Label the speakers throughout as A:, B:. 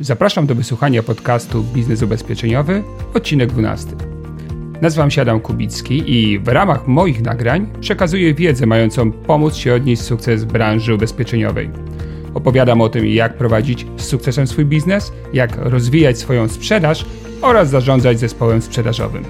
A: Zapraszam do wysłuchania podcastu Biznes Ubezpieczeniowy, odcinek 12. Nazywam się Adam Kubicki i w ramach moich nagrań przekazuję wiedzę mającą pomóc Ci odnieść sukces branży ubezpieczeniowej. Opowiadam o tym, jak prowadzić z sukcesem swój biznes, jak rozwijać swoją sprzedaż oraz zarządzać zespołem sprzedażowym.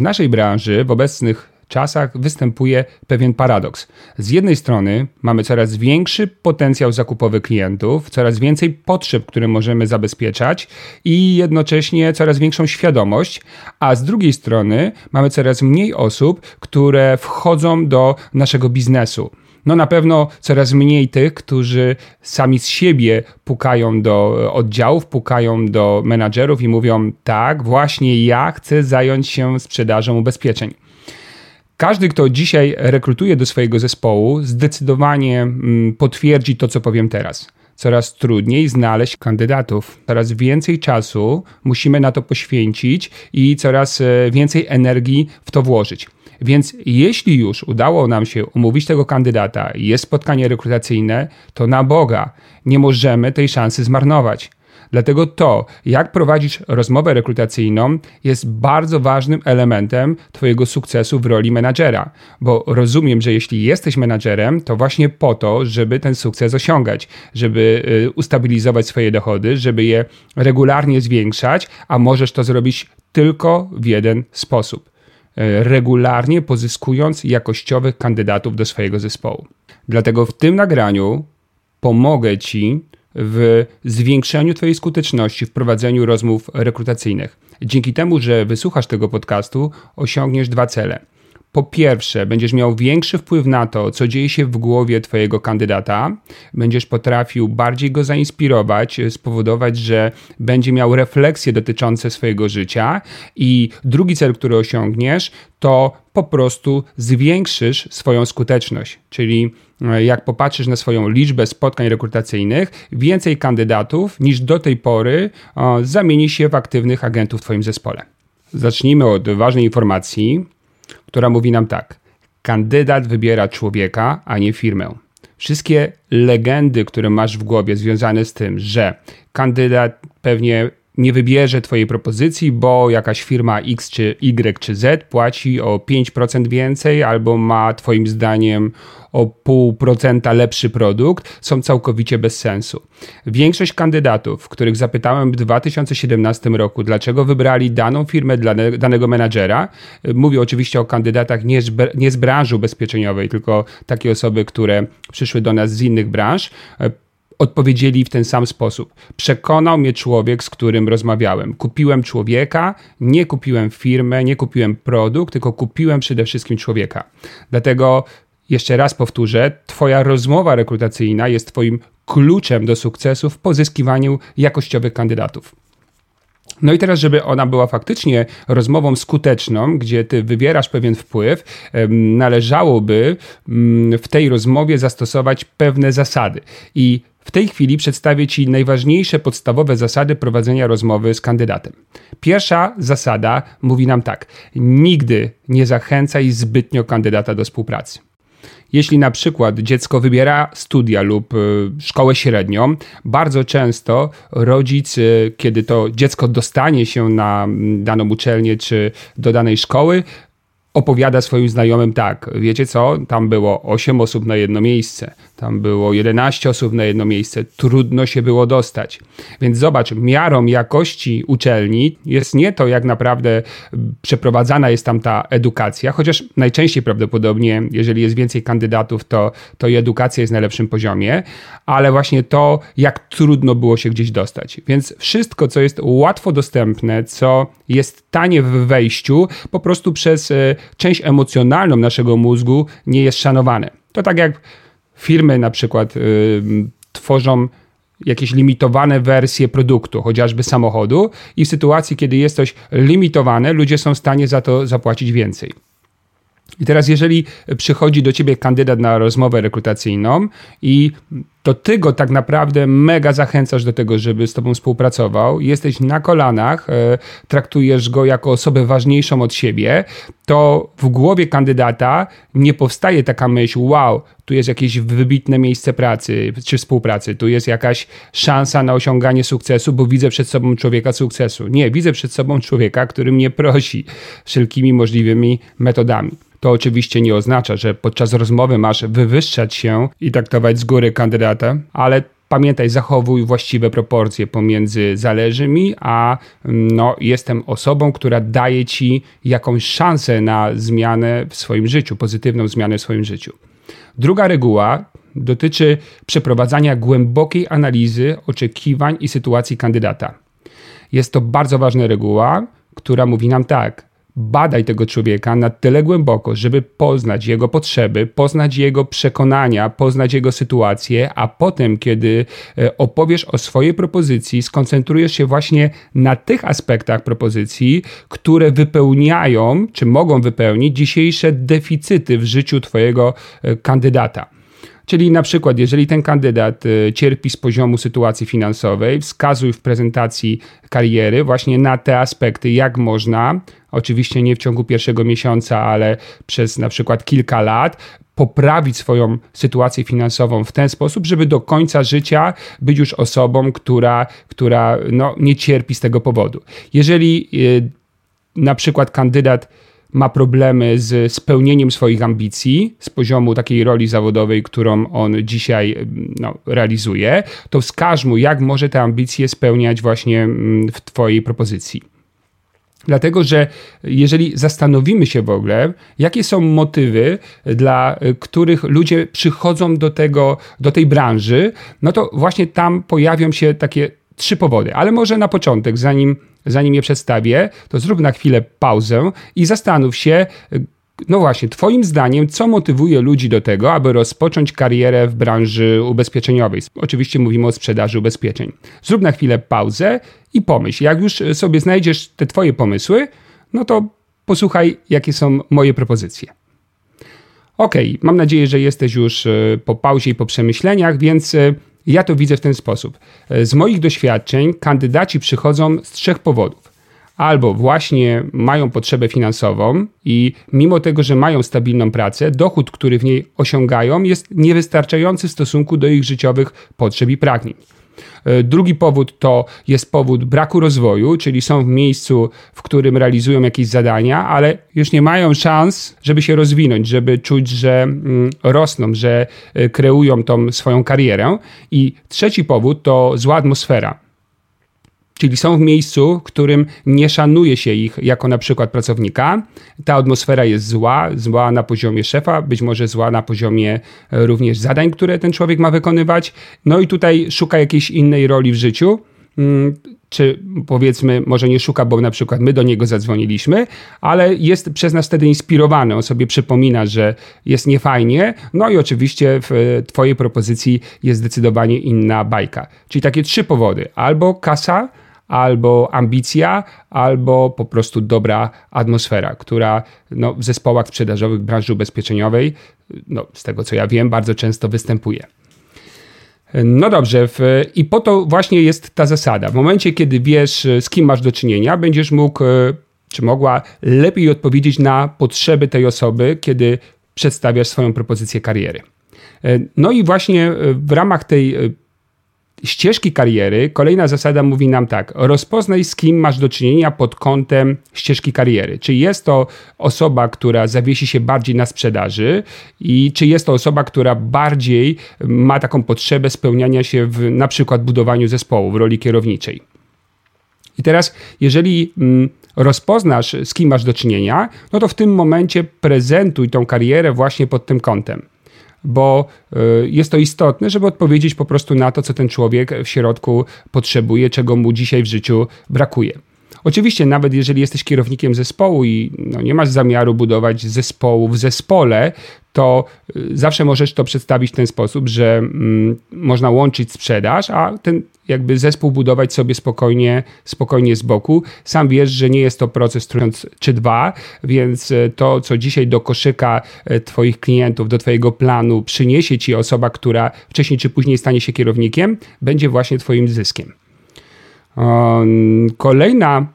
A: W naszej branży w obecnych czasach występuje pewien paradoks. Z jednej strony mamy coraz większy potencjał zakupowy klientów, coraz więcej potrzeb, które możemy zabezpieczać i jednocześnie coraz większą świadomość, a z drugiej strony mamy coraz mniej osób, które wchodzą do naszego biznesu. No na pewno coraz mniej tych, którzy sami z siebie pukają do oddziałów, pukają do menadżerów i mówią: Tak, właśnie ja chcę zająć się sprzedażą ubezpieczeń. Każdy, kto dzisiaj rekrutuje do swojego zespołu, zdecydowanie mm, potwierdzi to, co powiem teraz. Coraz trudniej znaleźć kandydatów, coraz więcej czasu musimy na to poświęcić i coraz e, więcej energii w to włożyć. Więc jeśli już udało nam się umówić tego kandydata, jest spotkanie rekrutacyjne, to na Boga nie możemy tej szansy zmarnować. Dlatego to, jak prowadzisz rozmowę rekrutacyjną, jest bardzo ważnym elementem Twojego sukcesu w roli menadżera, bo rozumiem, że jeśli jesteś menadżerem, to właśnie po to, żeby ten sukces osiągać, żeby y, ustabilizować swoje dochody, żeby je regularnie zwiększać, a możesz to zrobić tylko w jeden sposób regularnie pozyskując jakościowych kandydatów do swojego zespołu. Dlatego w tym nagraniu pomogę Ci w zwiększeniu Twojej skuteczności w prowadzeniu rozmów rekrutacyjnych. Dzięki temu, że wysłuchasz tego podcastu, osiągniesz dwa cele. Po pierwsze, będziesz miał większy wpływ na to, co dzieje się w głowie Twojego kandydata, będziesz potrafił bardziej go zainspirować, spowodować, że będzie miał refleksje dotyczące swojego życia. I drugi cel, który osiągniesz, to po prostu zwiększysz swoją skuteczność. Czyli e, jak popatrzysz na swoją liczbę spotkań rekrutacyjnych, więcej kandydatów niż do tej pory zamieni się w aktywnych agentów w Twoim zespole. Zacznijmy od ważnej informacji która mówi nam tak: kandydat wybiera człowieka, a nie firmę. Wszystkie legendy, które masz w głowie związane z tym, że kandydat pewnie nie wybierze Twojej propozycji, bo jakaś firma X czy Y czy Z płaci o 5% więcej albo ma Twoim zdaniem o pół procenta lepszy produkt, są całkowicie bez sensu. Większość kandydatów, których zapytałem w 2017 roku, dlaczego wybrali daną firmę dla danego menadżera, mówię oczywiście o kandydatach nie z, nie z branży ubezpieczeniowej, tylko takie osoby, które przyszły do nas z innych branż, odpowiedzieli w ten sam sposób. Przekonał mnie człowiek, z którym rozmawiałem. Kupiłem człowieka, nie kupiłem firmę, nie kupiłem produkt, tylko kupiłem przede wszystkim człowieka. Dlatego jeszcze raz powtórzę, Twoja rozmowa rekrutacyjna jest Twoim kluczem do sukcesu w pozyskiwaniu jakościowych kandydatów. No i teraz, żeby ona była faktycznie rozmową skuteczną, gdzie ty wywierasz pewien wpływ, należałoby mm, w tej rozmowie zastosować pewne zasady. I w tej chwili przedstawię Ci najważniejsze podstawowe zasady prowadzenia rozmowy z kandydatem. Pierwsza zasada mówi nam tak: nigdy nie zachęcaj zbytnio kandydata do współpracy. Jeśli na przykład dziecko wybiera studia lub y, szkołę średnią, bardzo często rodzic, y, kiedy to dziecko dostanie się na daną uczelnię czy do danej szkoły, opowiada swoim znajomym tak, wiecie co, tam było 8 osób na jedno miejsce, tam było 11 osób na jedno miejsce, trudno się było dostać. Więc zobacz, miarą jakości uczelni jest nie to, jak naprawdę przeprowadzana jest tam ta edukacja, chociaż najczęściej prawdopodobnie, jeżeli jest więcej kandydatów, to, to i edukacja jest na lepszym poziomie, ale właśnie to, jak trudno było się gdzieś dostać. Więc wszystko, co jest łatwo dostępne, co jest tanie w wejściu, po prostu przez e, część emocjonalną naszego mózgu nie jest szanowane. To tak jak firmy na przykład y, tworzą jakieś limitowane wersje produktu, chociażby samochodu, i w sytuacji, kiedy jest coś limitowane, ludzie są w stanie za to zapłacić więcej. I teraz, jeżeli przychodzi do ciebie kandydat na rozmowę rekrutacyjną i to ty go tak naprawdę mega zachęcasz do tego, żeby z tobą współpracował, jesteś na kolanach, e, traktujesz go jako osobę ważniejszą od siebie, to w głowie kandydata nie powstaje taka myśl, wow, tu jest jakieś wybitne miejsce pracy czy współpracy, tu jest jakaś szansa na osiąganie sukcesu, bo widzę przed sobą człowieka sukcesu. Nie, widzę przed sobą człowieka, który mnie prosi wszelkimi możliwymi metodami. To oczywiście nie oznacza, że podczas rozmowy masz wywyższać się i traktować z góry kandydata, ale pamiętaj, zachowuj właściwe proporcje pomiędzy zależy mi, a no, jestem osobą, która daje ci jakąś szansę na zmianę w swoim życiu, pozytywną zmianę w swoim życiu. Druga reguła dotyczy przeprowadzania głębokiej analizy oczekiwań i sytuacji kandydata. Jest to bardzo ważna reguła, która mówi nam tak: badaj tego człowieka na tyle głęboko, żeby poznać jego potrzeby, poznać jego przekonania, poznać jego sytuację, a potem, kiedy e, opowiesz o swojej propozycji, skoncentrujesz się właśnie na tych aspektach propozycji, które wypełniają, czy mogą wypełnić dzisiejsze deficyty w życiu Twojego e, kandydata. Czyli na przykład, jeżeli ten kandydat y, cierpi z poziomu sytuacji finansowej, wskazuj w prezentacji kariery właśnie na te aspekty, jak można, oczywiście nie w ciągu pierwszego miesiąca, ale przez na przykład kilka lat, poprawić swoją sytuację finansową w ten sposób, żeby do końca życia być już osobą, która, która no, nie cierpi z tego powodu. Jeżeli yy, na przykład kandydat ma problemy z spełnieniem swoich ambicji z poziomu takiej roli zawodowej, którą on dzisiaj no, realizuje, to wskaż mu, jak może te ambicje spełniać właśnie mm, w Twojej propozycji. Dlatego, że jeżeli zastanowimy się w ogóle, jakie są motywy, dla których ludzie przychodzą do, tego, do tej branży, no to właśnie tam pojawią się takie trzy powody. Ale może na początek, zanim zanim je przedstawię, to zrób na chwilę pauzę i zastanów się, no właśnie, Twoim zdaniem, co motywuje ludzi do tego, aby rozpocząć karierę w branży ubezpieczeniowej? Oczywiście mówimy o sprzedaży ubezpieczeń. Zrób na chwilę pauzę i pomyśl. Jak już sobie znajdziesz te Twoje pomysły, no to posłuchaj, jakie są moje propozycje. Ok, mam nadzieję, że jesteś już e, po pauzie i po przemyśleniach, więc e, ja to widzę w ten sposób. E, z moich doświadczeń kandydaci przychodzą z trzech powodów. Albo właśnie mają potrzebę finansową i mimo tego, że mają stabilną pracę, dochód, który w niej osiągają, jest niewystarczający w stosunku do ich życiowych potrzeb i pragnień. E, drugi powód to jest powód braku rozwoju, czyli są w miejscu, w którym realizują jakieś zadania, ale już nie mają szans, żeby się rozwinąć, żeby czuć, że mm, rosną, że e, kreują tą swoją karierę. I trzeci powód to zła atmosfera Czyli są w miejscu, w którym nie szanuje się ich jako na przykład pracownika. Ta atmosfera jest zła, zła na poziomie szefa, być może zła na poziomie e, również zadań, które ten człowiek ma wykonywać. No i tutaj szuka jakiejś innej roli w życiu. Mm, czy powiedzmy, może nie szuka, bo na przykład my do niego zadzwoniliśmy, ale jest przez nas wtedy inspirowany. On sobie przypomina, że jest niefajnie. No i oczywiście w Twojej propozycji jest zdecydowanie inna bajka. Czyli takie trzy powody: albo kasa, albo ambicja, albo po prostu dobra atmosfera, która no, w zespołach sprzedażowych branży ubezpieczeniowej, no, z tego co ja wiem, bardzo często występuje. No dobrze, i po to właśnie jest ta zasada. W momencie, kiedy wiesz, z kim masz do czynienia, będziesz mógł, czy mogła lepiej odpowiedzieć na potrzeby tej osoby, kiedy przedstawiasz swoją propozycję kariery. No i właśnie w ramach tej ścieżki kariery, kolejna zasada mówi nam tak: rozpoznaj z kim masz do czynienia pod kątem ścieżki kariery. Czy jest to osoba, która zawiesi się bardziej na sprzedaży, i czy jest to osoba, która bardziej ma taką potrzebę spełniania się w na przykład budowaniu zespołu w roli kierowniczej. I teraz, jeżeli mm, rozpoznasz, z kim masz do czynienia, no to w tym momencie prezentuj tą karierę właśnie pod tym kątem bo y, jest to istotne, żeby odpowiedzieć po prostu na to, co ten człowiek w środku potrzebuje, czego mu dzisiaj w życiu brakuje. Oczywiście, nawet jeżeli jesteś kierownikiem zespołu i no, nie masz zamiaru budować zespołu w zespole, to y, zawsze możesz to przedstawić w ten sposób, że mm, można łączyć sprzedaż, a ten jakby zespół budować sobie spokojnie, spokojnie z boku. Sam wiesz, że nie jest to proces trwający czy dwa, więc y, to, co dzisiaj do koszyka y, Twoich klientów, do Twojego planu przyniesie Ci osoba, która wcześniej czy później stanie się kierownikiem, będzie właśnie Twoim zyskiem. Kolejna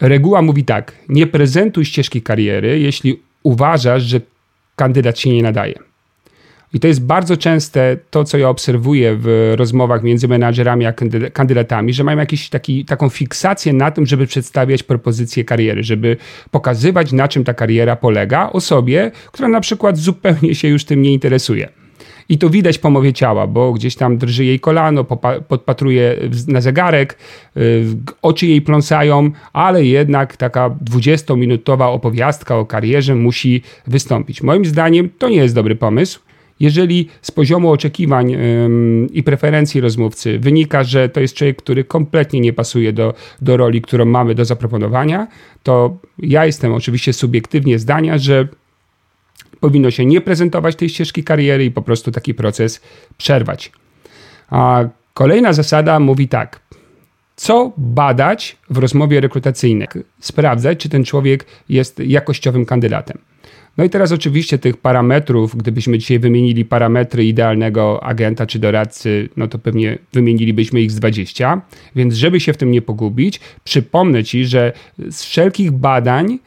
A: reguła mówi tak: nie prezentuj ścieżki kariery, jeśli uważasz, że kandydat się nie nadaje. I to jest bardzo częste to, co ja obserwuję w rozmowach między menadżerami a kandydatami, że mają taki, taką fiksację na tym, żeby przedstawiać propozycję kariery, żeby pokazywać, na czym ta kariera polega osobie, która na przykład zupełnie się już tym nie interesuje. I to widać po mowie ciała, bo gdzieś tam drży jej kolano, podpatruje na zegarek, y, oczy jej pląsają, ale jednak taka 20-minutowa opowiastka o karierze musi wystąpić. Moim zdaniem to nie jest dobry pomysł. Jeżeli z poziomu oczekiwań i preferencji rozmówcy wynika, że to jest człowiek, który kompletnie nie pasuje do, do roli, którą mamy do zaproponowania, to ja jestem oczywiście subiektywnie zdania, że powinno się nie prezentować tej ścieżki kariery i po prostu taki proces przerwać. A kolejna zasada mówi tak. Co badać w rozmowie rekrutacyjnej? Sprawdzać, czy ten człowiek jest jakościowym kandydatem. No i teraz oczywiście tych parametrów, gdybyśmy dzisiaj wymienili parametry idealnego agenta czy doradcy, no to pewnie wymienilibyśmy ich z 20. Więc żeby się w tym nie pogubić, przypomnę Ci, że z wszelkich badań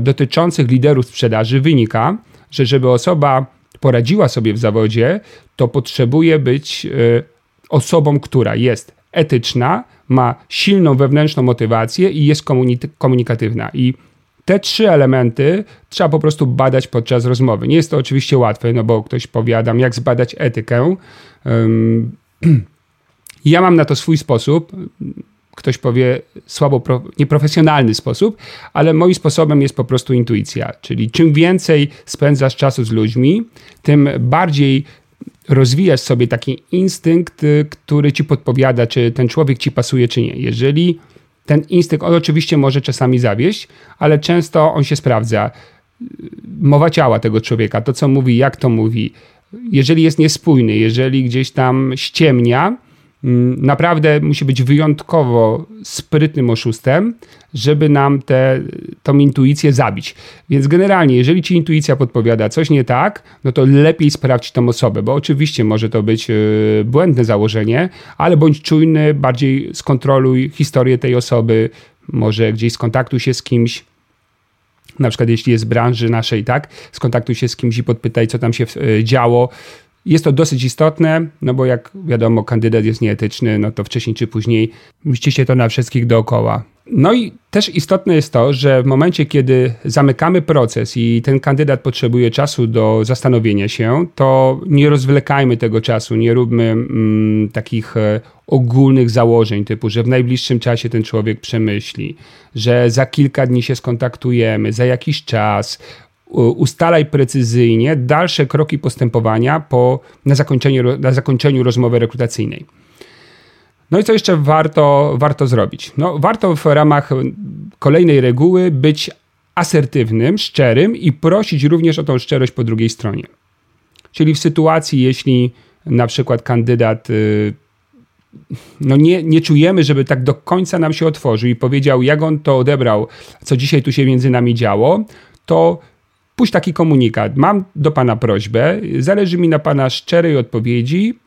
A: dotyczących liderów sprzedaży wynika, że żeby osoba poradziła sobie w zawodzie, to potrzebuje być e, osobą, która jest etyczna, ma silną wewnętrzną motywację i jest komunikatywna. I te trzy elementy trzeba po prostu badać podczas rozmowy. Nie jest to oczywiście łatwe, no bo ktoś powiadam, jak zbadać etykę. Ja mam na to swój sposób ktoś powie słabo, nieprofesjonalny sposób, ale moim sposobem jest po prostu intuicja. Czyli czym więcej spędzasz czasu z ludźmi, tym bardziej rozwijasz sobie taki instynkt, y, który ci podpowiada, czy ten człowiek ci pasuje, czy nie. Jeżeli ten instynkt, on oczywiście może czasami zawieść, ale często on się sprawdza. Mowa ciała tego człowieka, to co mówi, jak to mówi. Jeżeli jest niespójny, jeżeli gdzieś tam ściemnia, naprawdę musi być wyjątkowo sprytnym oszustem, żeby nam tę intuicję zabić. Więc generalnie, jeżeli ci intuicja podpowiada coś nie tak, no to lepiej sprawdź tą osobę, bo oczywiście może to być e, błędne założenie, ale bądź czujny, bardziej skontroluj historię tej osoby, może gdzieś skontaktuj się z kimś, na przykład jeśli jest z branży naszej, tak, skontaktuj się z kimś i podpytaj, co tam się e, działo, jest to dosyć istotne, no bo jak wiadomo, kandydat jest nieetyczny, no to wcześniej czy później mści się to na wszystkich dookoła. No i też istotne jest to, że w momencie, kiedy zamykamy proces i ten kandydat potrzebuje czasu do zastanowienia się, to nie rozwlekajmy tego czasu, nie róbmy mm, takich e, ogólnych założeń, typu, że w najbliższym czasie ten człowiek przemyśli, że za kilka dni się skontaktujemy, za jakiś czas, ustalaj precyzyjnie dalsze kroki postępowania po, na, zakończeniu, na zakończeniu rozmowy rekrutacyjnej. No i co jeszcze warto, warto zrobić? No, warto w ramach kolejnej reguły być asertywnym, szczerym i prosić również o tą szczerość po drugiej stronie. Czyli w sytuacji, jeśli na przykład kandydat y, no nie, nie czujemy, żeby tak do końca nam się otworzył i powiedział, jak on to odebrał, co dzisiaj tu się między nami działo, to Puść taki komunikat. Mam do Pana prośbę, zależy mi na Pana szczerej odpowiedzi.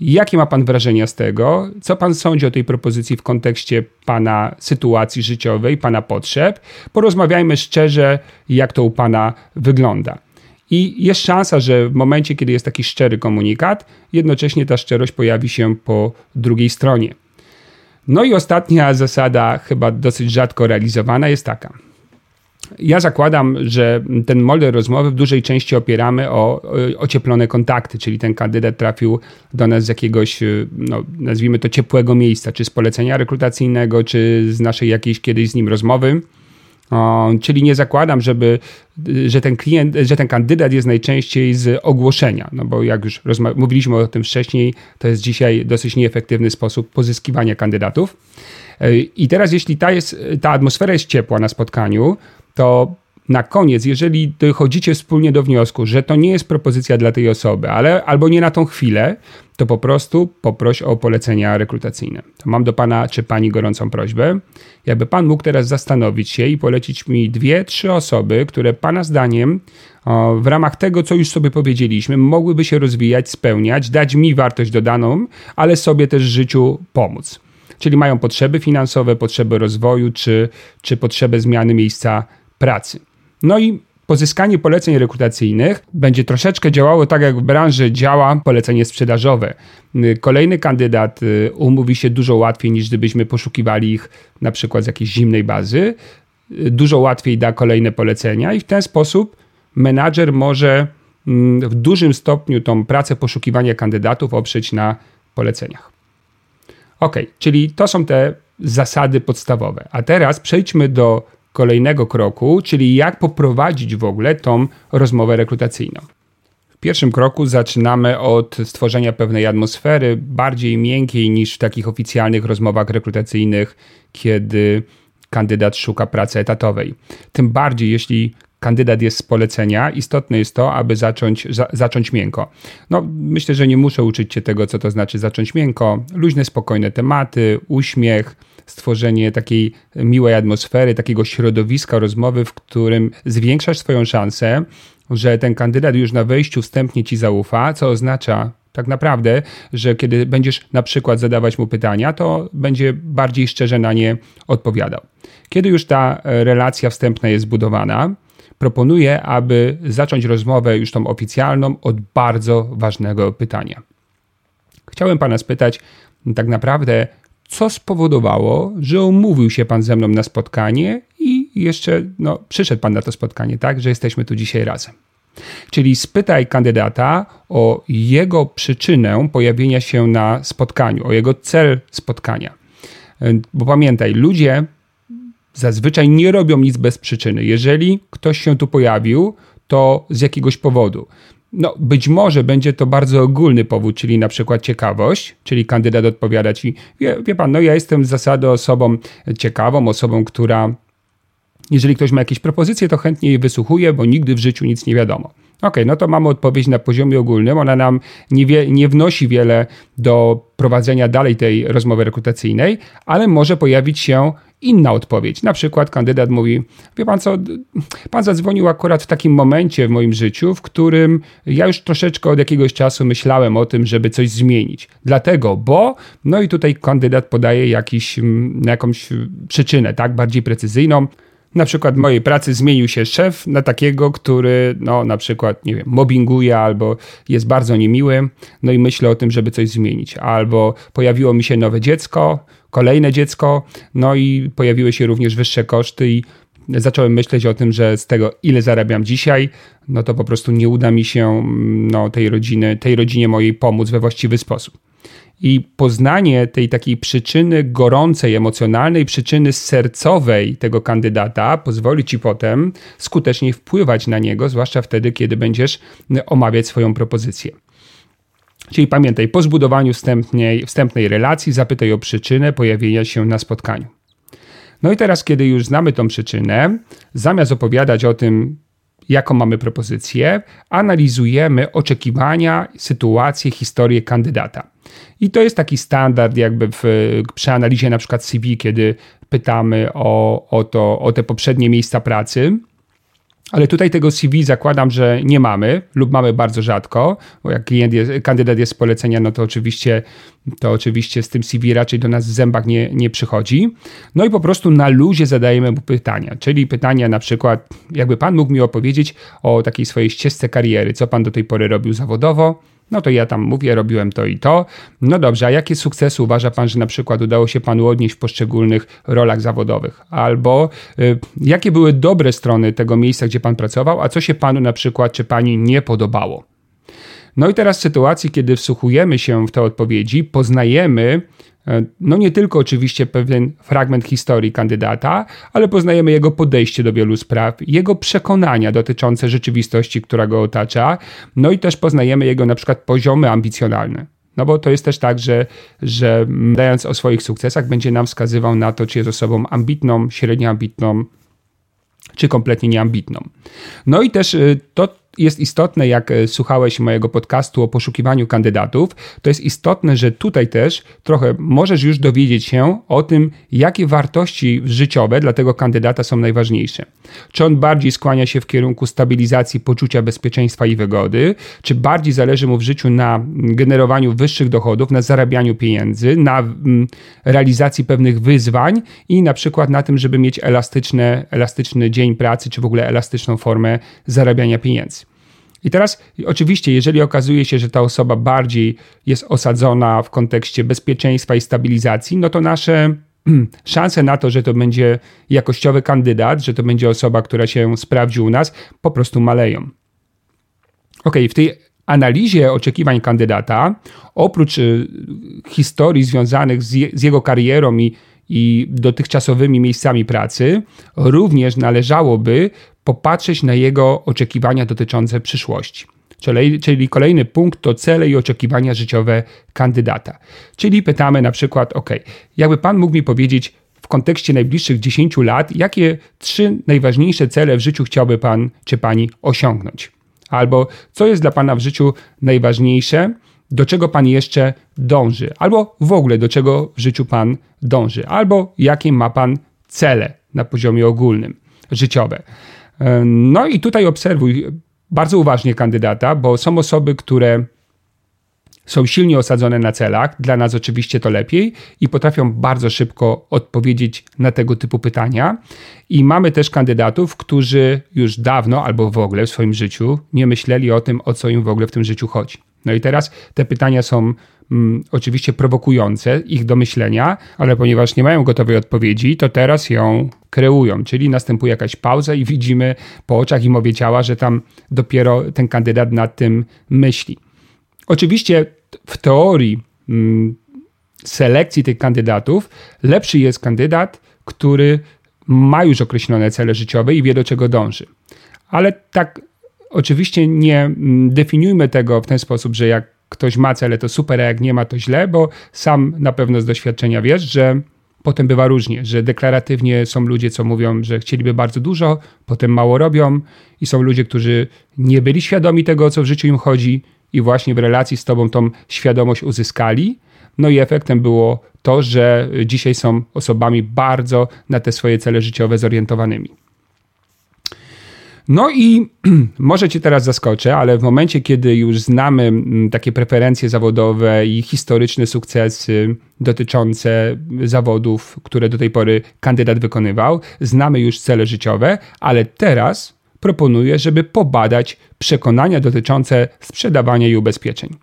A: Jakie ma Pan wrażenia z tego? Co Pan sądzi o tej propozycji w kontekście Pana sytuacji życiowej, Pana potrzeb? Porozmawiajmy szczerze, jak to u Pana wygląda. I jest szansa, że w momencie, kiedy jest taki szczery komunikat, jednocześnie ta szczerość pojawi się po drugiej stronie. No i ostatnia zasada, chyba dosyć rzadko realizowana, jest taka. Ja zakładam, że ten model rozmowy w dużej części opieramy o ocieplone kontakty, czyli ten kandydat trafił do nas z jakiegoś, no, nazwijmy to ciepłego miejsca, czy z polecenia rekrutacyjnego, czy z naszej jakiejś kiedyś z nim rozmowy. Czyli nie zakładam, żeby, że ten klient, że ten kandydat jest najczęściej z ogłoszenia, no bo jak już mówiliśmy o tym wcześniej, to jest dzisiaj dosyć nieefektywny sposób pozyskiwania kandydatów. I teraz, jeśli ta, jest, ta atmosfera jest ciepła na spotkaniu, to na koniec, jeżeli dochodzicie wspólnie do wniosku, że to nie jest propozycja dla tej osoby, ale albo nie na tą chwilę, to po prostu poproś o polecenia rekrutacyjne. To mam do pana czy pani gorącą prośbę. Jakby pan mógł teraz zastanowić się i polecić mi dwie, trzy osoby, które pana zdaniem w ramach tego, co już sobie powiedzieliśmy, mogłyby się rozwijać, spełniać, dać mi wartość dodaną, ale sobie też w życiu pomóc. Czyli mają potrzeby finansowe, potrzeby rozwoju, czy, czy potrzebę zmiany miejsca pracy. No i Pozyskanie poleceń rekrutacyjnych będzie troszeczkę działało tak, jak w branży działa polecenie sprzedażowe. Kolejny kandydat y, umówi się dużo łatwiej niż gdybyśmy poszukiwali ich na przykład z jakiejś zimnej bazy. Y, dużo łatwiej da kolejne polecenia i w ten sposób menadżer może mm, w dużym stopniu tą pracę poszukiwania kandydatów oprzeć na poleceniach. Ok, czyli to są te zasady podstawowe. A teraz przejdźmy do kolejnego kroku, czyli jak poprowadzić w ogóle tą rozmowę rekrutacyjną. W pierwszym kroku zaczynamy od stworzenia pewnej atmosfery, bardziej miękkiej niż w takich oficjalnych rozmowach rekrutacyjnych, kiedy kandydat szuka pracy etatowej. Tym bardziej, jeśli kandydat jest z polecenia, istotne jest to, aby zacząć, za, zacząć miękko. No, myślę, że nie muszę uczyć Cię tego, co to znaczy zacząć miękko. Luźne, spokojne tematy, uśmiech, stworzenie takiej miłej atmosfery, takiego środowiska rozmowy, w którym zwiększasz swoją szansę, że ten kandydat już na wejściu wstępnie ci zaufa, co oznacza tak naprawdę, że kiedy będziesz na przykład zadawać mu pytania, to będzie bardziej szczerze na nie odpowiadał. Kiedy już ta relacja wstępna jest zbudowana, proponuję, aby zacząć rozmowę już tą oficjalną od bardzo ważnego pytania. Chciałem pana spytać, tak naprawdę, co spowodowało, że umówił się pan ze mną na spotkanie i jeszcze no, przyszedł pan na to spotkanie, tak, że jesteśmy tu dzisiaj razem. Czyli spytaj kandydata o jego przyczynę pojawienia się na spotkaniu, o jego cel spotkania. Bo pamiętaj, ludzie zazwyczaj nie robią nic bez przyczyny. Jeżeli ktoś się tu pojawił, to z jakiegoś powodu. No, być może będzie to bardzo ogólny powód, czyli na przykład ciekawość, czyli kandydat odpowiada ci, wie, wie pan, no ja jestem z zasady osobą ciekawą, osobą, która jeżeli ktoś ma jakieś propozycje, to chętnie je wysłuchuje, bo nigdy w życiu nic nie wiadomo. Ok, no to mamy odpowiedź na poziomie ogólnym. Ona nam nie, wie, nie wnosi wiele do prowadzenia dalej tej rozmowy rekrutacyjnej, ale może pojawić się inna odpowiedź. Na przykład kandydat mówi: Wie pan co, pan zadzwonił akurat w takim momencie w moim życiu, w którym ja już troszeczkę od jakiegoś czasu myślałem o tym, żeby coś zmienić. Dlatego, bo, no i tutaj kandydat podaje jakiś, mm, jakąś przyczynę, tak, bardziej precyzyjną. Na przykład mojej pracy zmienił się szef na takiego, który no na przykład, nie wiem, mobbinguje albo jest bardzo niemiły, no i myślę o tym, żeby coś zmienić. Albo pojawiło mi się nowe dziecko, kolejne dziecko, no i pojawiły się również wyższe koszty i zacząłem myśleć o tym, że z tego, ile zarabiam dzisiaj, no to po prostu nie uda mi się no, tej, rodziny, tej rodzinie mojej pomóc we właściwy sposób. I poznanie tej takiej przyczyny gorącej, emocjonalnej, przyczyny sercowej tego kandydata pozwoli ci potem skutecznie wpływać na niego, zwłaszcza wtedy, kiedy będziesz omawiać swoją propozycję. Czyli pamiętaj, po zbudowaniu wstępnej, wstępnej relacji zapytaj o przyczynę pojawienia się na spotkaniu. No i teraz, kiedy już znamy tą przyczynę, zamiast opowiadać o tym, jaką mamy propozycję, analizujemy oczekiwania, sytuację, historię kandydata. I to jest taki standard jakby w, przy analizie na przykład CV, kiedy pytamy o, o, to, o te poprzednie miejsca pracy, ale tutaj tego CV zakładam, że nie mamy lub mamy bardzo rzadko, bo jak jest, kandydat jest z polecenia, no to oczywiście, to oczywiście z tym CV raczej do nas w zębach nie, nie przychodzi. No i po prostu na luzie zadajemy mu pytania, czyli pytania na przykład, jakby pan mógł mi opowiedzieć o takiej swojej ścieżce kariery, co pan do tej pory robił zawodowo, no to ja tam mówię, robiłem to i to. No dobrze, a jakie sukcesy uważa pan, że na przykład udało się panu odnieść w poszczególnych rolach zawodowych? Albo y, jakie były dobre strony tego miejsca, gdzie pan pracował, a co się panu na przykład czy pani nie podobało? No i teraz w sytuacji, kiedy wsłuchujemy się w te odpowiedzi, poznajemy no nie tylko oczywiście pewien fragment historii kandydata, ale poznajemy jego podejście do wielu spraw, jego przekonania dotyczące rzeczywistości, która go otacza, no i też poznajemy jego na przykład poziomy ambicjonalne. No bo to jest też tak, że, że dając o swoich sukcesach będzie nam wskazywał na to, czy jest osobą ambitną, średnio ambitną, czy kompletnie nieambitną. No i też to jest istotne, jak e, słuchałeś mojego podcastu o poszukiwaniu kandydatów, to jest istotne, że tutaj też trochę możesz już dowiedzieć się o tym, jakie wartości życiowe dla tego kandydata są najważniejsze. Czy on bardziej skłania się w kierunku stabilizacji poczucia bezpieczeństwa i wygody, czy bardziej zależy mu w życiu na generowaniu wyższych dochodów, na zarabianiu pieniędzy, na realizacji pewnych wyzwań i na przykład na tym, żeby mieć elastyczne, elastyczny dzień pracy, czy w ogóle elastyczną formę zarabiania pieniędzy. I teraz, oczywiście, jeżeli okazuje się, że ta osoba bardziej jest osadzona w kontekście bezpieczeństwa i stabilizacji, no to nasze szanse na to, że to będzie jakościowy kandydat, że to będzie osoba, która się sprawdzi u nas, po prostu maleją. Ok, w tej analizie oczekiwań kandydata, oprócz y, historii związanych z, je, z jego karierą i, i dotychczasowymi miejscami pracy, również należałoby popatrzeć na jego oczekiwania dotyczące przyszłości. Czyli, kolejny punkt to cele i oczekiwania życiowe kandydata. Czyli pytamy na przykład, OK, jakby pan mógł mi powiedzieć w kontekście najbliższych 10 lat, jakie trzy najważniejsze cele w życiu chciałby pan czy pani osiągnąć? Albo co jest dla pana w życiu najważniejsze, do czego pan jeszcze dąży? Albo w ogóle do czego w życiu pan dąży? Albo jakie ma pan cele na poziomie ogólnym, życiowe? No i tutaj obserwuj bardzo uważnie kandydata, bo są osoby, które są silnie osadzone na celach, dla nas oczywiście to lepiej i potrafią bardzo szybko odpowiedzieć na tego typu pytania. I mamy też kandydatów, którzy już dawno albo w ogóle w swoim życiu nie myśleli o tym, o co im w ogóle w tym życiu chodzi. No i teraz te pytania są mm, oczywiście prowokujące ich do myślenia, ale ponieważ nie mają gotowej odpowiedzi, to teraz ją kreują, czyli następuje jakaś pauza i widzimy po oczach i mowie ciała, że tam dopiero ten kandydat nad tym myśli. Oczywiście w teorii mm, selekcji tych kandydatów lepszy jest kandydat, który ma już określone cele życiowe i wie do czego dąży. Ale tak oczywiście nie mm, definiujmy tego w ten sposób, że jak ktoś ma cele to super, a jak nie ma to źle, bo sam na pewno z doświadczenia wiesz, że potem bywa różnie, że deklaratywnie są ludzie, co mówią, że chcieliby bardzo dużo, potem mało robią i są ludzie, którzy nie byli świadomi tego, o co w życiu im chodzi i właśnie w relacji z tobą tą świadomość uzyskali. No i efektem było to, że dzisiaj są osobami bardzo na te swoje cele życiowe zorientowanymi. No i może Cię teraz zaskoczę, ale w momencie, kiedy już znamy mm, takie preferencje zawodowe i historyczne sukcesy dotyczące zawodów, które do tej pory kandydat wykonywał, znamy już cele życiowe, ale teraz proponuję, żeby pobadać przekonania dotyczące sprzedawania i ubezpieczeń.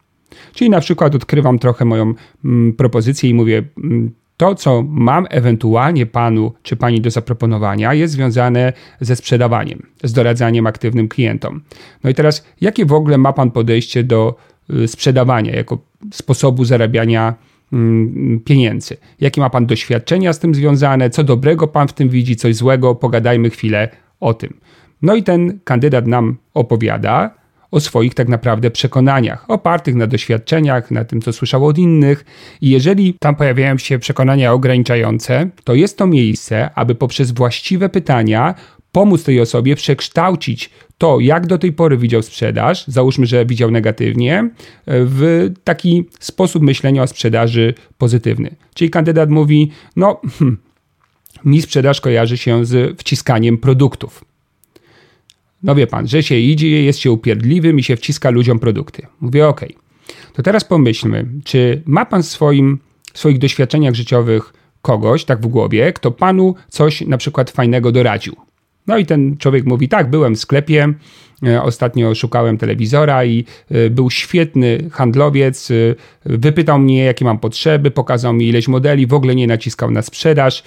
A: Czyli na przykład odkrywam trochę moją mm, propozycję i mówię, mm, to, co mam ewentualnie panu czy pani do zaproponowania, jest związane ze sprzedawaniem, z doradzaniem aktywnym klientom. No i teraz, jakie w ogóle ma pan podejście do y, sprzedawania jako sposobu zarabiania mm, pieniędzy? Jakie ma pan doświadczenia z tym związane? Co dobrego pan w tym widzi, coś złego? Pogadajmy chwilę o tym. No i ten kandydat nam opowiada, o swoich tak naprawdę przekonaniach, opartych na doświadczeniach, na tym, co słyszał od innych. I jeżeli tam pojawiają się przekonania ograniczające, to jest to miejsce, aby poprzez właściwe pytania pomóc tej osobie przekształcić to, jak do tej pory widział sprzedaż, załóżmy, że widział negatywnie, w taki sposób myślenia o sprzedaży pozytywny. Czyli kandydat mówi: No, hmm, mi sprzedaż kojarzy się z wciskaniem produktów. No wie pan, że się idzie, jest się upierdliwym i się wciska ludziom produkty. Mówię, ok. To teraz pomyślmy, czy ma pan w swoim, w swoich doświadczeniach życiowych kogoś, tak w głowie, kto panu coś na przykład fajnego doradził? No i ten człowiek mówi: Tak, byłem w sklepie, ostatnio szukałem telewizora i e, był świetny handlowiec. E, wypytał mnie, jakie mam potrzeby, pokazał mi ileś modeli, w ogóle nie naciskał na sprzedaż.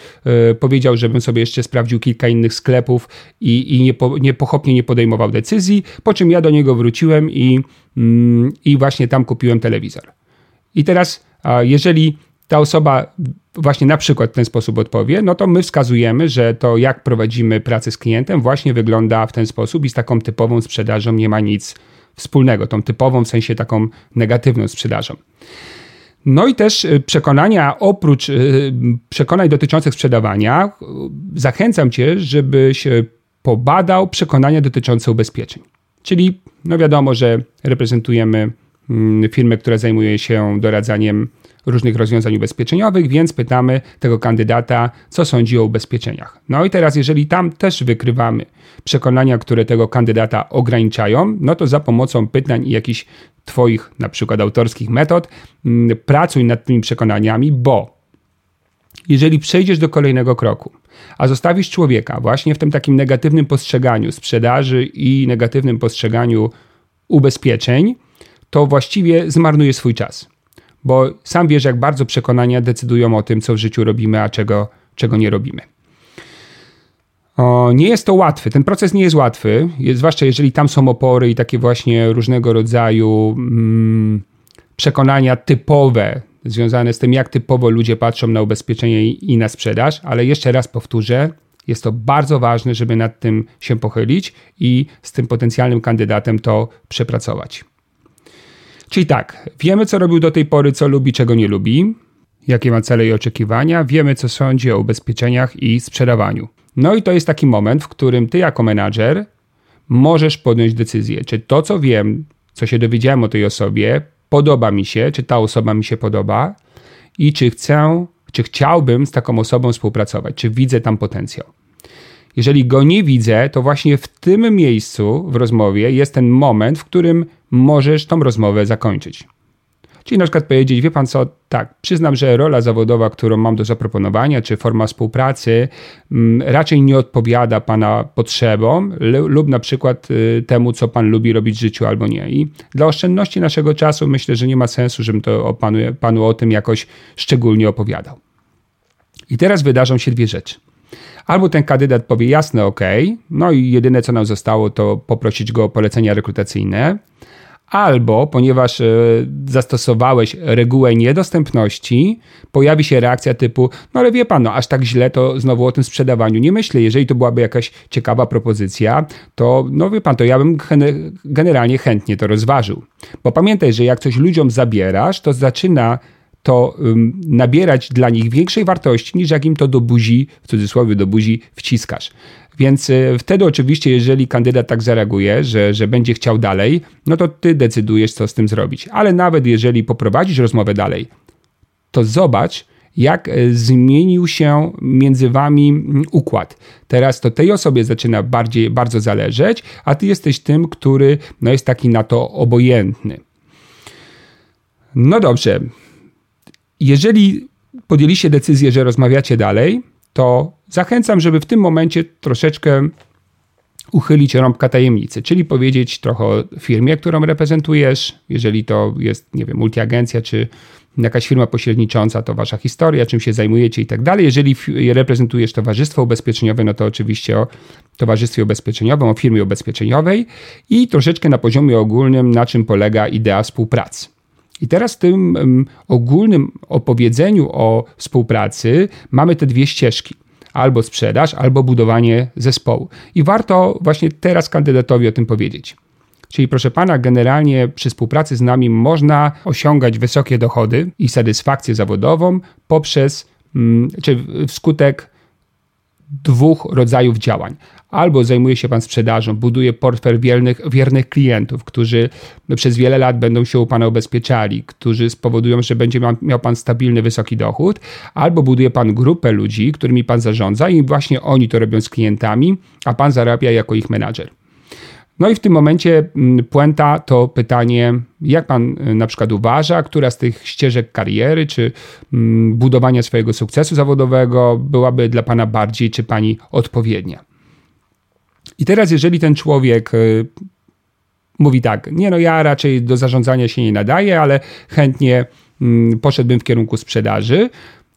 A: Powiedział, żebym sobie jeszcze sprawdził kilka innych sklepów i, i nie, po, nie pochopnie nie podejmował decyzji. Po czym ja do niego wróciłem i, mm, i właśnie tam kupiłem telewizor. I teraz, jeżeli ta osoba właśnie na przykład w ten sposób odpowie, no to my wskazujemy, że to jak prowadzimy pracę z klientem właśnie wygląda w ten sposób i z taką typową sprzedażą nie ma nic wspólnego, tą typową w sensie taką negatywną sprzedażą. No i też y, przekonania, oprócz y, przekonań dotyczących sprzedawania, zachęcam Cię, żebyś pobadał przekonania dotyczące ubezpieczeń. Czyli, no wiadomo, że reprezentujemy mm, firmę, która zajmuje się doradzaniem różnych rozwiązań ubezpieczeniowych, więc pytamy tego kandydata, co sądzi o ubezpieczeniach. No i teraz, jeżeli tam też wykrywamy przekonania, które tego kandydata ograniczają, no to za pomocą pytań i jakichś Twoich na przykład autorskich metod mm, pracuj nad tymi przekonaniami, bo jeżeli przejdziesz do kolejnego kroku, a zostawisz człowieka właśnie w tym takim negatywnym postrzeganiu sprzedaży i negatywnym postrzeganiu ubezpieczeń, to właściwie zmarnuje swój czas. Bo sam wiesz, jak bardzo przekonania decydują o tym, co w życiu robimy, a czego, czego nie robimy. O, nie jest to łatwy. Ten proces nie jest łatwy, zwłaszcza jeżeli tam są opory i takie właśnie różnego rodzaju mm, przekonania typowe, związane z tym, jak typowo ludzie patrzą na ubezpieczenie i na sprzedaż, ale jeszcze raz powtórzę, jest to bardzo ważne, żeby nad tym się pochylić i z tym potencjalnym kandydatem to przepracować. Czyli tak, wiemy co robił do tej pory, co lubi, czego nie lubi, jakie ma cele i oczekiwania, wiemy co sądzi o ubezpieczeniach i sprzedawaniu. No i to jest taki moment, w którym ty jako menadżer możesz podjąć decyzję, czy to co wiem, co się dowiedziałem o tej osobie, podoba mi się, czy ta osoba mi się podoba i czy chcę, czy chciałbym z taką osobą współpracować, czy widzę tam potencjał. Jeżeli go nie widzę, to właśnie w tym miejscu w rozmowie jest ten moment, w którym możesz tą rozmowę zakończyć. Czyli na przykład powiedzieć, wie pan co, tak, przyznam, że rola zawodowa, którą mam do zaproponowania, czy forma współpracy, m, mm, raczej nie odpowiada pana potrzebom lub na przykład y, temu, co pan lubi robić w życiu albo nie. I dla oszczędności naszego czasu myślę, że nie ma sensu, żebym to o panu, panu o tym jakoś szczególnie opowiadał. I teraz wydarzą się dwie rzeczy. Albo ten kandydat powie jasne, ok, no i jedyne co nam zostało to poprosić go o polecenia rekrutacyjne, albo ponieważ e, zastosowałeś regułę niedostępności, pojawi się reakcja typu, no ale wie pan, no aż tak źle to znowu o tym sprzedawaniu nie myślę. Jeżeli to byłaby jakaś ciekawa propozycja, to no wie pan, to ja bym generalnie chętnie to rozważył. Bo pamiętaj, że jak coś ludziom zabierasz, to zaczyna to um, nabierać dla nich większej wartości niż jak im to do buzi, w cudzysłowie do buzi, wciskasz. Więc y, wtedy oczywiście, jeżeli kandydat tak zareaguje, że, że będzie chciał dalej, no to ty decydujesz, co z tym zrobić. Ale nawet jeżeli poprowadzisz rozmowę dalej, to zobacz, jak y, zmienił się między wami mm, układ. Teraz to tej osobie zaczyna bardziej, bardzo zależeć, a ty jesteś tym, który no, jest taki na to obojętny. No dobrze. Jeżeli podjęliście decyzję, że rozmawiacie dalej, to zachęcam, żeby w tym momencie troszeczkę uchylić rąbka tajemnicy, czyli powiedzieć trochę o firmie, którą reprezentujesz, jeżeli to jest, nie wiem, multiagencja czy jakaś firma pośrednicząca, to wasza historia, czym się zajmujecie i tak dalej. Jeżeli reprezentujesz towarzystwo ubezpieczeniowe, no to oczywiście o towarzystwie ubezpieczeniowym, o firmie ubezpieczeniowej i troszeczkę na poziomie ogólnym, na czym polega idea współpracy. I teraz w tym ogólnym opowiedzeniu o współpracy mamy te dwie ścieżki. Albo sprzedaż, albo budowanie zespołu. I warto właśnie teraz kandydatowi o tym powiedzieć. Czyli proszę pana, generalnie przy współpracy z nami można osiągać wysokie dochody i satysfakcję zawodową poprzez, mm, czy wskutek dwóch rodzajów działań. Albo zajmuje się Pan sprzedażą, buduje portfel wiernych, wiernych klientów, którzy przez wiele lat będą się u Pana ubezpieczali, którzy spowodują, że będzie miał Pan stabilny, wysoki dochód, albo buduje Pan grupę ludzi, którymi Pan zarządza i właśnie oni to robią z klientami, a Pan zarabia jako ich menadżer. No i w tym momencie mm, puenta to pytanie, jak pan y, na przykład uważa, która z tych ścieżek kariery czy mm, budowania swojego sukcesu zawodowego byłaby dla pana bardziej czy pani odpowiednia? I teraz, jeżeli ten człowiek y, mówi tak, nie no, ja raczej do zarządzania się nie nadaję, ale chętnie mm, poszedłbym w kierunku sprzedaży,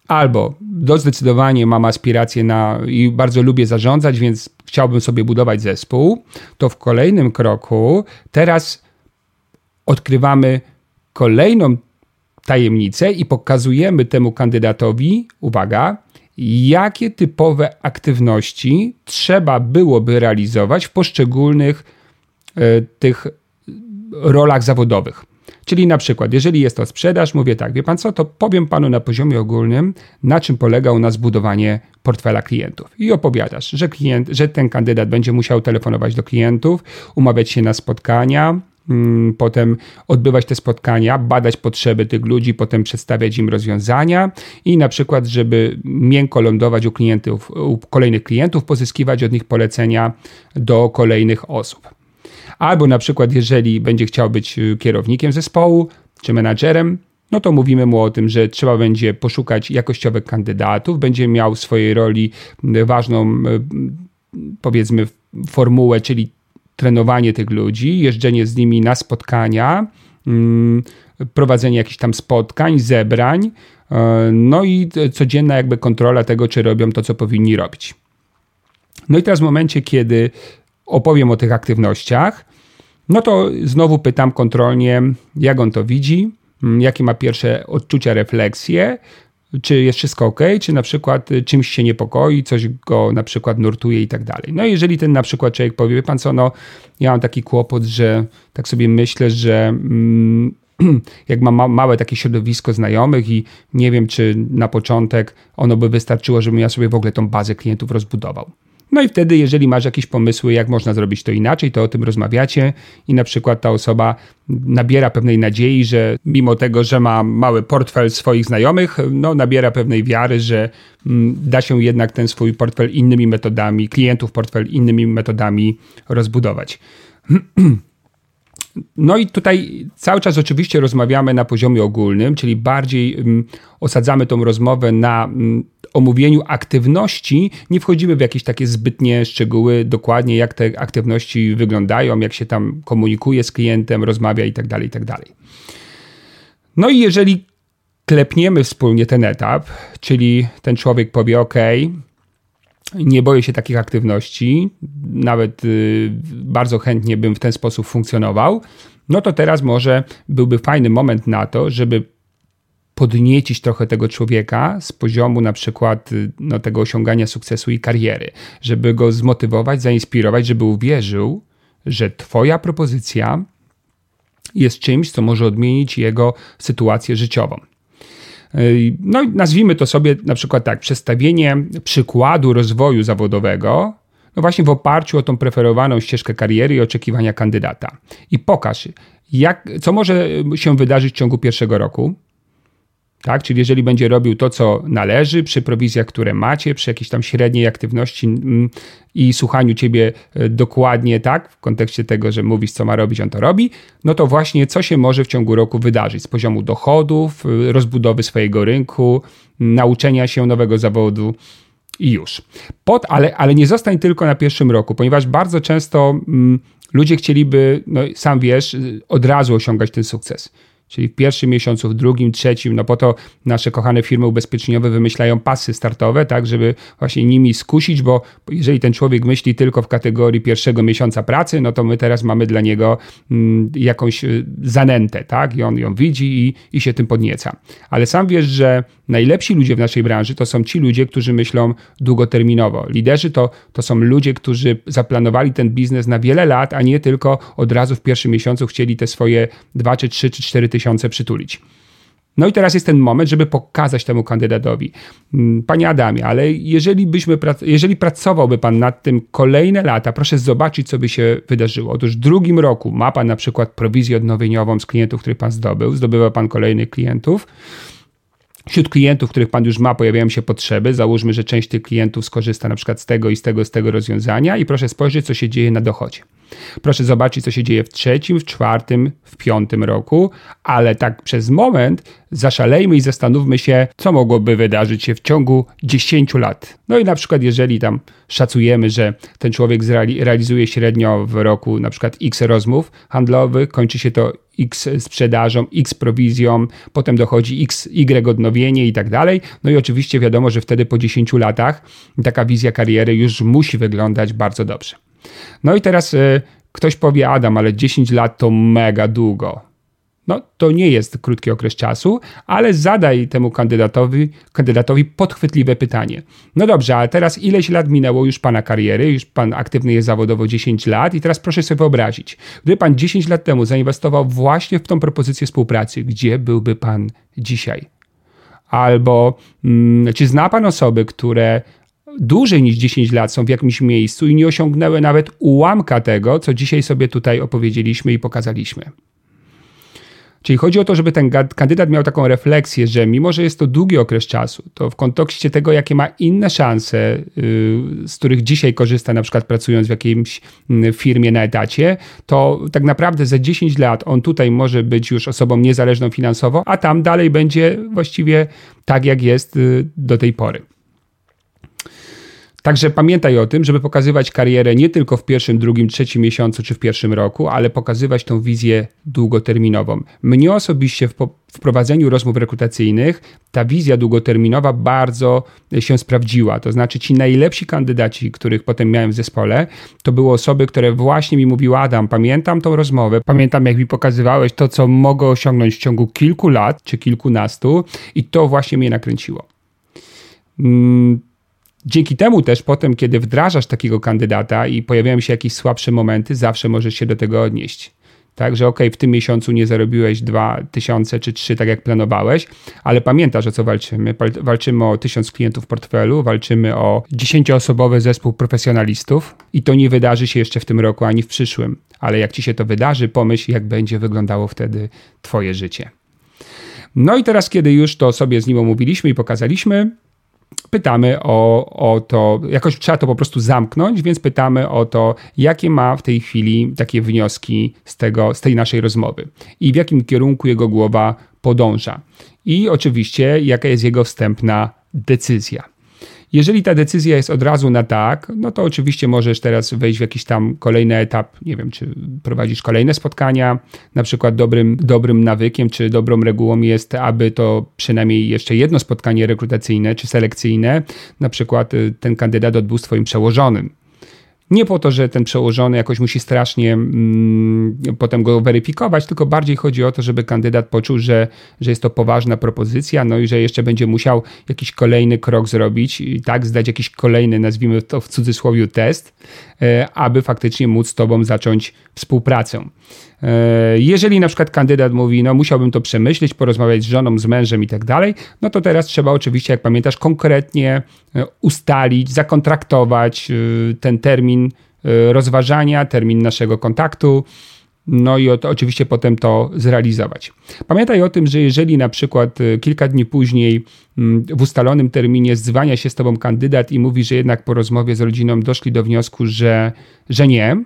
A: albo do zdecydowanie mam aspiracje na i bardzo lubię zarządzać, więc chciałbym sobie budować zespół, to w kolejnym kroku teraz odkrywamy kolejną tajemnicę i pokazujemy temu kandydatowi, uwaga, jakie typowe aktywności trzeba byłoby realizować w poszczególnych y, tych rolach zawodowych. Czyli na przykład, jeżeli jest to sprzedaż, mówię tak, wie pan co, to powiem panu na poziomie ogólnym, na czym polega u nas budowanie portfela klientów. I opowiadasz, że, klient, że ten kandydat będzie musiał telefonować do klientów, umawiać się na spotkania, mm, potem odbywać te spotkania, badać potrzeby tych ludzi, potem przedstawiać im rozwiązania i na przykład, żeby miękko lądować u klientów, u kolejnych klientów, pozyskiwać od nich polecenia do kolejnych osób. Albo na przykład, jeżeli będzie chciał być y, kierownikiem zespołu czy menadżerem, no to mówimy mu o tym, że trzeba będzie poszukać jakościowych kandydatów, będzie miał w swojej roli ważną, powiedzmy, formułę, czyli trenowanie tych ludzi, jeżdżenie z nimi na spotkania, mm, prowadzenie jakichś tam spotkań, zebrań, no i codzienna jakby kontrola tego, czy robią to, co powinni robić. No i teraz w momencie, kiedy opowiem o tych aktywnościach, no to znowu pytam kontrolnie, jak on to widzi, mm, jakie ma pierwsze odczucia, refleksje, czy jest wszystko ok, czy na przykład czymś się niepokoi, coś go na przykład nurtuje i tak dalej. No jeżeli ten na przykład człowiek powie, wie pan co, no ja mam taki kłopot, że tak sobie myślę, że mm, jak mam ma małe takie środowisko znajomych i nie wiem, czy na początek ono by wystarczyło, żebym ja sobie w ogóle tą bazę klientów rozbudował. No i wtedy, jeżeli masz jakieś pomysły, jak można zrobić to inaczej, to o tym rozmawiacie i na przykład ta osoba nabiera pewnej nadziei, że mimo tego, że ma mały portfel swoich znajomych, no nabiera pewnej wiary, że mm, da się jednak ten swój portfel innymi metodami, klientów portfel innymi metodami rozbudować. No i tutaj cały czas oczywiście rozmawiamy na poziomie ogólnym, czyli bardziej um, osadzamy tą rozmowę na um, omówieniu aktywności, nie wchodzimy w jakieś takie zbytnie szczegóły, dokładnie jak te aktywności wyglądają, jak się tam komunikuje z klientem, rozmawia itd. Tak itd. Tak no i jeżeli klepniemy wspólnie ten etap, czyli ten człowiek powie OK, nie boję się takich aktywności, nawet y, bardzo chętnie bym w ten sposób funkcjonował, no to teraz może byłby fajny moment na to, żeby podniecić trochę tego człowieka z poziomu na przykład y, no, tego osiągania sukcesu i kariery, żeby go zmotywować, zainspirować, żeby uwierzył, że Twoja propozycja jest czymś, co może odmienić jego sytuację życiową. No i nazwijmy to sobie na przykład tak, przedstawienie przykładu rozwoju zawodowego, no właśnie w oparciu o tą preferowaną ścieżkę kariery i oczekiwania kandydata. I pokaż, jak, co może się wydarzyć w ciągu pierwszego roku, tak? Czyli jeżeli będzie robił to, co należy, przy prowizjach, które macie, przy jakiejś tam średniej aktywności mm, i słuchaniu ciebie e, dokładnie, tak, w kontekście tego, że mówisz, co ma robić, on to robi, no to właśnie co się może w ciągu roku wydarzyć z poziomu dochodów, e, rozbudowy swojego rynku, nauczenia się nowego zawodu i już. Pod, ale, ale nie zostań tylko na pierwszym roku, ponieważ bardzo często mm, ludzie chcieliby, no sam wiesz, od razu osiągać ten sukces czyli w pierwszym miesiącu, w drugim, trzecim, no po to nasze kochane firmy ubezpieczeniowe wymyślają pasy startowe, tak, żeby właśnie nimi skusić, bo jeżeli ten człowiek myśli tylko w kategorii pierwszego miesiąca pracy, no to my teraz mamy dla niego mm, jakąś y, zanętę, tak, i on ją widzi i, i się tym podnieca. Ale sam wiesz, że najlepsi ludzie w naszej branży to są ci ludzie, którzy myślą długoterminowo. Liderzy to, to są ludzie, którzy zaplanowali ten biznes na wiele lat, a nie tylko od razu w pierwszym miesiącu chcieli te swoje dwa, czy trzy, czy cztery tysiące przytulić. No i teraz jest ten moment, żeby pokazać temu kandydatowi. Mm, panie Adamie, ale jeżeli, byśmy, jeżeli pracowałby Pan nad tym kolejne lata, proszę zobaczyć, co by się wydarzyło. Otóż w drugim roku ma Pan na przykład prowizję odnowieniową z klientów, których Pan zdobył, zdobywa Pan kolejnych klientów Wśród klientów, których Pan już ma, pojawiają się potrzeby. Załóżmy, że część tych klientów skorzysta na przykład z tego i z tego, z tego rozwiązania i proszę spojrzeć, co się dzieje na dochodzie. Proszę zobaczyć, co się dzieje w trzecim, w czwartym, w piątym roku, ale tak przez moment zaszalejmy i zastanówmy się, co mogłoby wydarzyć się w ciągu 10 lat. No i na przykład, jeżeli tam szacujemy, że ten człowiek realizuje średnio w roku na przykład x rozmów handlowych, kończy się to x sprzedażą, x prowizją, potem dochodzi x, y odnowienie i tak dalej. No i oczywiście wiadomo, że wtedy po 10 latach taka wizja kariery już musi wyglądać bardzo dobrze. No i teraz y, ktoś powie, Adam, ale 10 lat to mega długo. no to nie jest krótki okres czasu, ale zadaj temu kandydatowi, kandydatowi podchwytliwe pytanie. No dobrze, a teraz ileś lat minęło już pana kariery, już pan aktywny jest zawodowo 10 lat i teraz proszę sobie wyobrazić, gdyby pan 10 lat temu zainwestował właśnie w tą propozycję współpracy, gdzie byłby pan dzisiaj? Albo hmm, czy zna pan osoby, które dłużej niż 10 lat są w jakimś miejscu i nie osiągnęły nawet ułamka tego, co dzisiaj sobie tutaj opowiedzieliśmy i pokazaliśmy? Czyli chodzi o to, żeby ten kandydat miał taką refleksję, że mimo, że jest to długi okres czasu, to w kontekście tego, jakie ma inne szanse, y, z których dzisiaj korzysta, na przykład pracując w jakiejś mm, firmie na etacie, to tak naprawdę za 10 lat on tutaj może być już osobą niezależną finansowo, a tam dalej będzie właściwie tak, jak jest y, do tej pory. Także pamiętaj o tym, żeby pokazywać karierę nie tylko w pierwszym, drugim, trzecim miesiącu czy w pierwszym roku, ale pokazywać tą wizję długoterminową. Mnie osobiście w wprowadzeniu rozmów rekrutacyjnych ta wizja długoterminowa bardzo się sprawdziła. To znaczy ci najlepsi kandydaci, których potem miałem w zespole, to były osoby, które właśnie mi mówiły Adam, pamiętam tą rozmowę, pamiętam jak mi pokazywałeś to, co mogę osiągnąć w ciągu kilku lat czy kilkunastu i to właśnie mnie nakręciło. Dzięki temu też potem, kiedy wdrażasz takiego kandydata i pojawiają się jakieś słabsze momenty, zawsze możesz się do tego odnieść. Tak, że ok, w tym miesiącu nie zarobiłeś 2000 czy 3 tak jak planowałeś, ale pamiętasz o co walczymy. Walczymy o 1000 klientów w portfelu, walczymy o 10-osobowy zespół profesjonalistów i to nie wydarzy się jeszcze w tym roku ani w przyszłym. Ale jak ci się to wydarzy, pomyśl, jak będzie wyglądało wtedy Twoje życie. No i teraz, kiedy już to sobie z nim omówiliśmy i pokazaliśmy, pytamy o, o to, jakoś trzeba to po prostu zamknąć, więc pytamy o to, jakie ma w tej chwili takie wnioski z, tego, z tej naszej rozmowy i w jakim kierunku jego głowa podąża. I oczywiście, jaka jest jego wstępna decyzja. Jeżeli ta decyzja jest od razu na tak, no to oczywiście możesz teraz wejść w jakiś tam kolejny etap, nie wiem, czy prowadzisz kolejne spotkania. Na przykład dobrym, dobrym nawykiem, czy dobrą regułą jest, aby to przynajmniej jeszcze jedno spotkanie rekrutacyjne czy selekcyjne, na przykład y, ten kandydat odbył z Twoim przełożonym. Nie po to, że ten przełożony jakoś musi strasznie mm, potem go weryfikować, tylko bardziej chodzi o to, żeby kandydat poczuł, że, że jest to poważna propozycja, no i że jeszcze będzie musiał jakiś kolejny krok zrobić, i tak, zdać jakiś kolejny, nazwijmy to w cudzysłowie, test, e, aby faktycznie móc z Tobą zacząć współpracę. E, jeżeli na przykład kandydat mówi, no musiałbym to przemyśleć, porozmawiać z żoną, z mężem i tak dalej, no to teraz trzeba oczywiście, jak pamiętasz, konkretnie e, ustalić, zakontraktować e, ten termin rozważania, termin naszego kontaktu, no i oczywiście potem to zrealizować. Pamiętaj o tym, że jeżeli na przykład kilka dni później mm, w ustalonym terminie zwania się z tobą kandydat i mówi, że jednak po rozmowie z rodziną doszli do wniosku, że, że nie,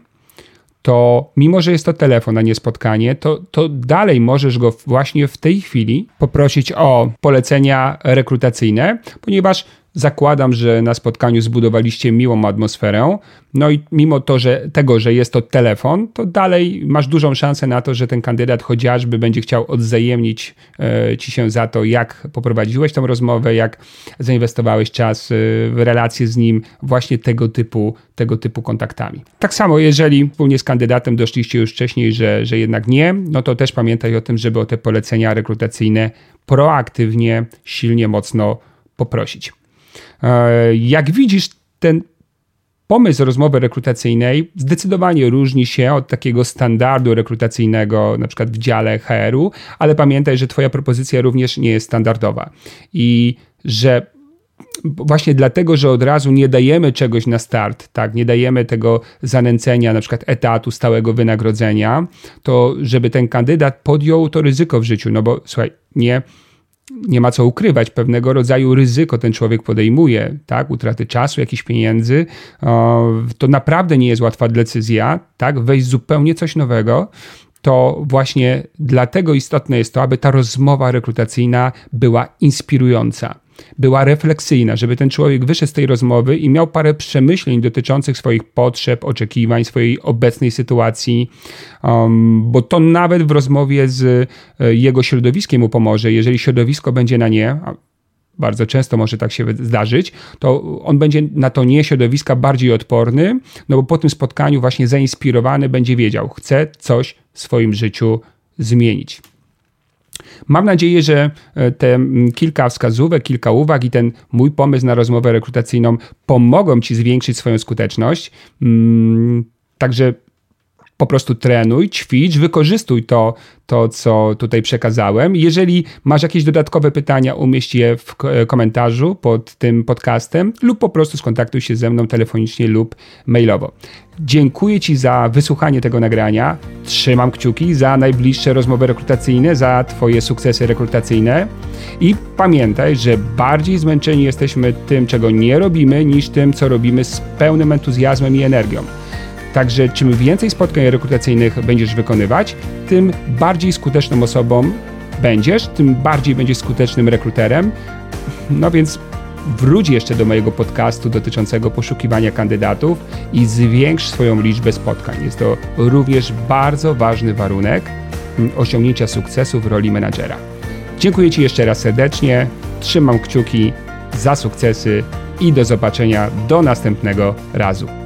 A: to mimo, że jest to telefon, a nie spotkanie, to, to dalej możesz go właśnie w tej chwili poprosić o polecenia rekrutacyjne, ponieważ Zakładam, że na spotkaniu zbudowaliście miłą atmosferę. No i mimo to, że tego, że jest to telefon, to dalej masz dużą szansę na to, że ten kandydat chociażby będzie chciał odzajemnić e, ci się za to, jak poprowadziłeś tą rozmowę, jak zainwestowałeś czas e, w relacje z nim, właśnie tego typu, tego typu kontaktami. Tak samo, jeżeli wspólnie z kandydatem doszliście już wcześniej, że, że jednak nie, no to też pamiętaj o tym, żeby o te polecenia rekrutacyjne proaktywnie, silnie, mocno poprosić. E, jak widzisz, ten pomysł rozmowy rekrutacyjnej zdecydowanie różni się od takiego standardu rekrutacyjnego, na przykład w dziale HR-u, ale pamiętaj, że Twoja propozycja również nie jest standardowa. I że właśnie dlatego, że od razu nie dajemy czegoś na start, tak, nie dajemy tego zanęcenia, na przykład etatu, stałego wynagrodzenia, to żeby ten kandydat podjął to ryzyko w życiu, no bo słuchaj, nie nie ma co ukrywać, pewnego rodzaju ryzyko ten człowiek podejmuje, tak, utraty czasu, jakichś pieniędzy, to naprawdę nie jest łatwa decyzja, tak, wejść zupełnie coś nowego, to właśnie dlatego istotne jest to, aby ta rozmowa rekrutacyjna była inspirująca była refleksyjna, żeby ten człowiek wyszedł z tej rozmowy i miał parę przemyśleń dotyczących swoich potrzeb, oczekiwań, swojej obecnej sytuacji, um, bo to nawet w rozmowie z e, jego środowiskiem mu pomoże. Jeżeli środowisko będzie na nie, bardzo często może tak się zdarzyć, to on będzie na to nie środowiska bardziej odporny, no bo po tym spotkaniu właśnie zainspirowany będzie wiedział, chce coś w swoim życiu zmienić. Mam nadzieję, że e, te kilka wskazówek, kilka uwag i ten mój pomysł na rozmowę rekrutacyjną pomogą Ci zwiększyć swoją skuteczność. Także po prostu trenuj, ćwicz, wykorzystuj to, to, co tutaj przekazałem. Jeżeli masz jakieś dodatkowe pytania, umieść je w komentarzu pod tym podcastem lub po prostu skontaktuj się ze mną telefonicznie lub mailowo. Dziękuję Ci za wysłuchanie tego nagrania. Trzymam kciuki za najbliższe rozmowy rekrutacyjne, za Twoje sukcesy rekrutacyjne. I pamiętaj, że bardziej zmęczeni jesteśmy tym, czego nie robimy, niż tym, co robimy z pełnym entuzjazmem i energią. Także czym więcej spotkań rekrutacyjnych będziesz wykonywać, tym bardziej skuteczną osobą będziesz, tym bardziej będziesz skutecznym rekruterem. No więc wróć jeszcze do mojego podcastu dotyczącego poszukiwania kandydatów i zwiększ swoją liczbę spotkań. Jest to również bardzo ważny warunek osiągnięcia sukcesu w roli menadżera. Dziękuję Ci jeszcze raz serdecznie, trzymam kciuki za sukcesy i do zobaczenia do następnego razu.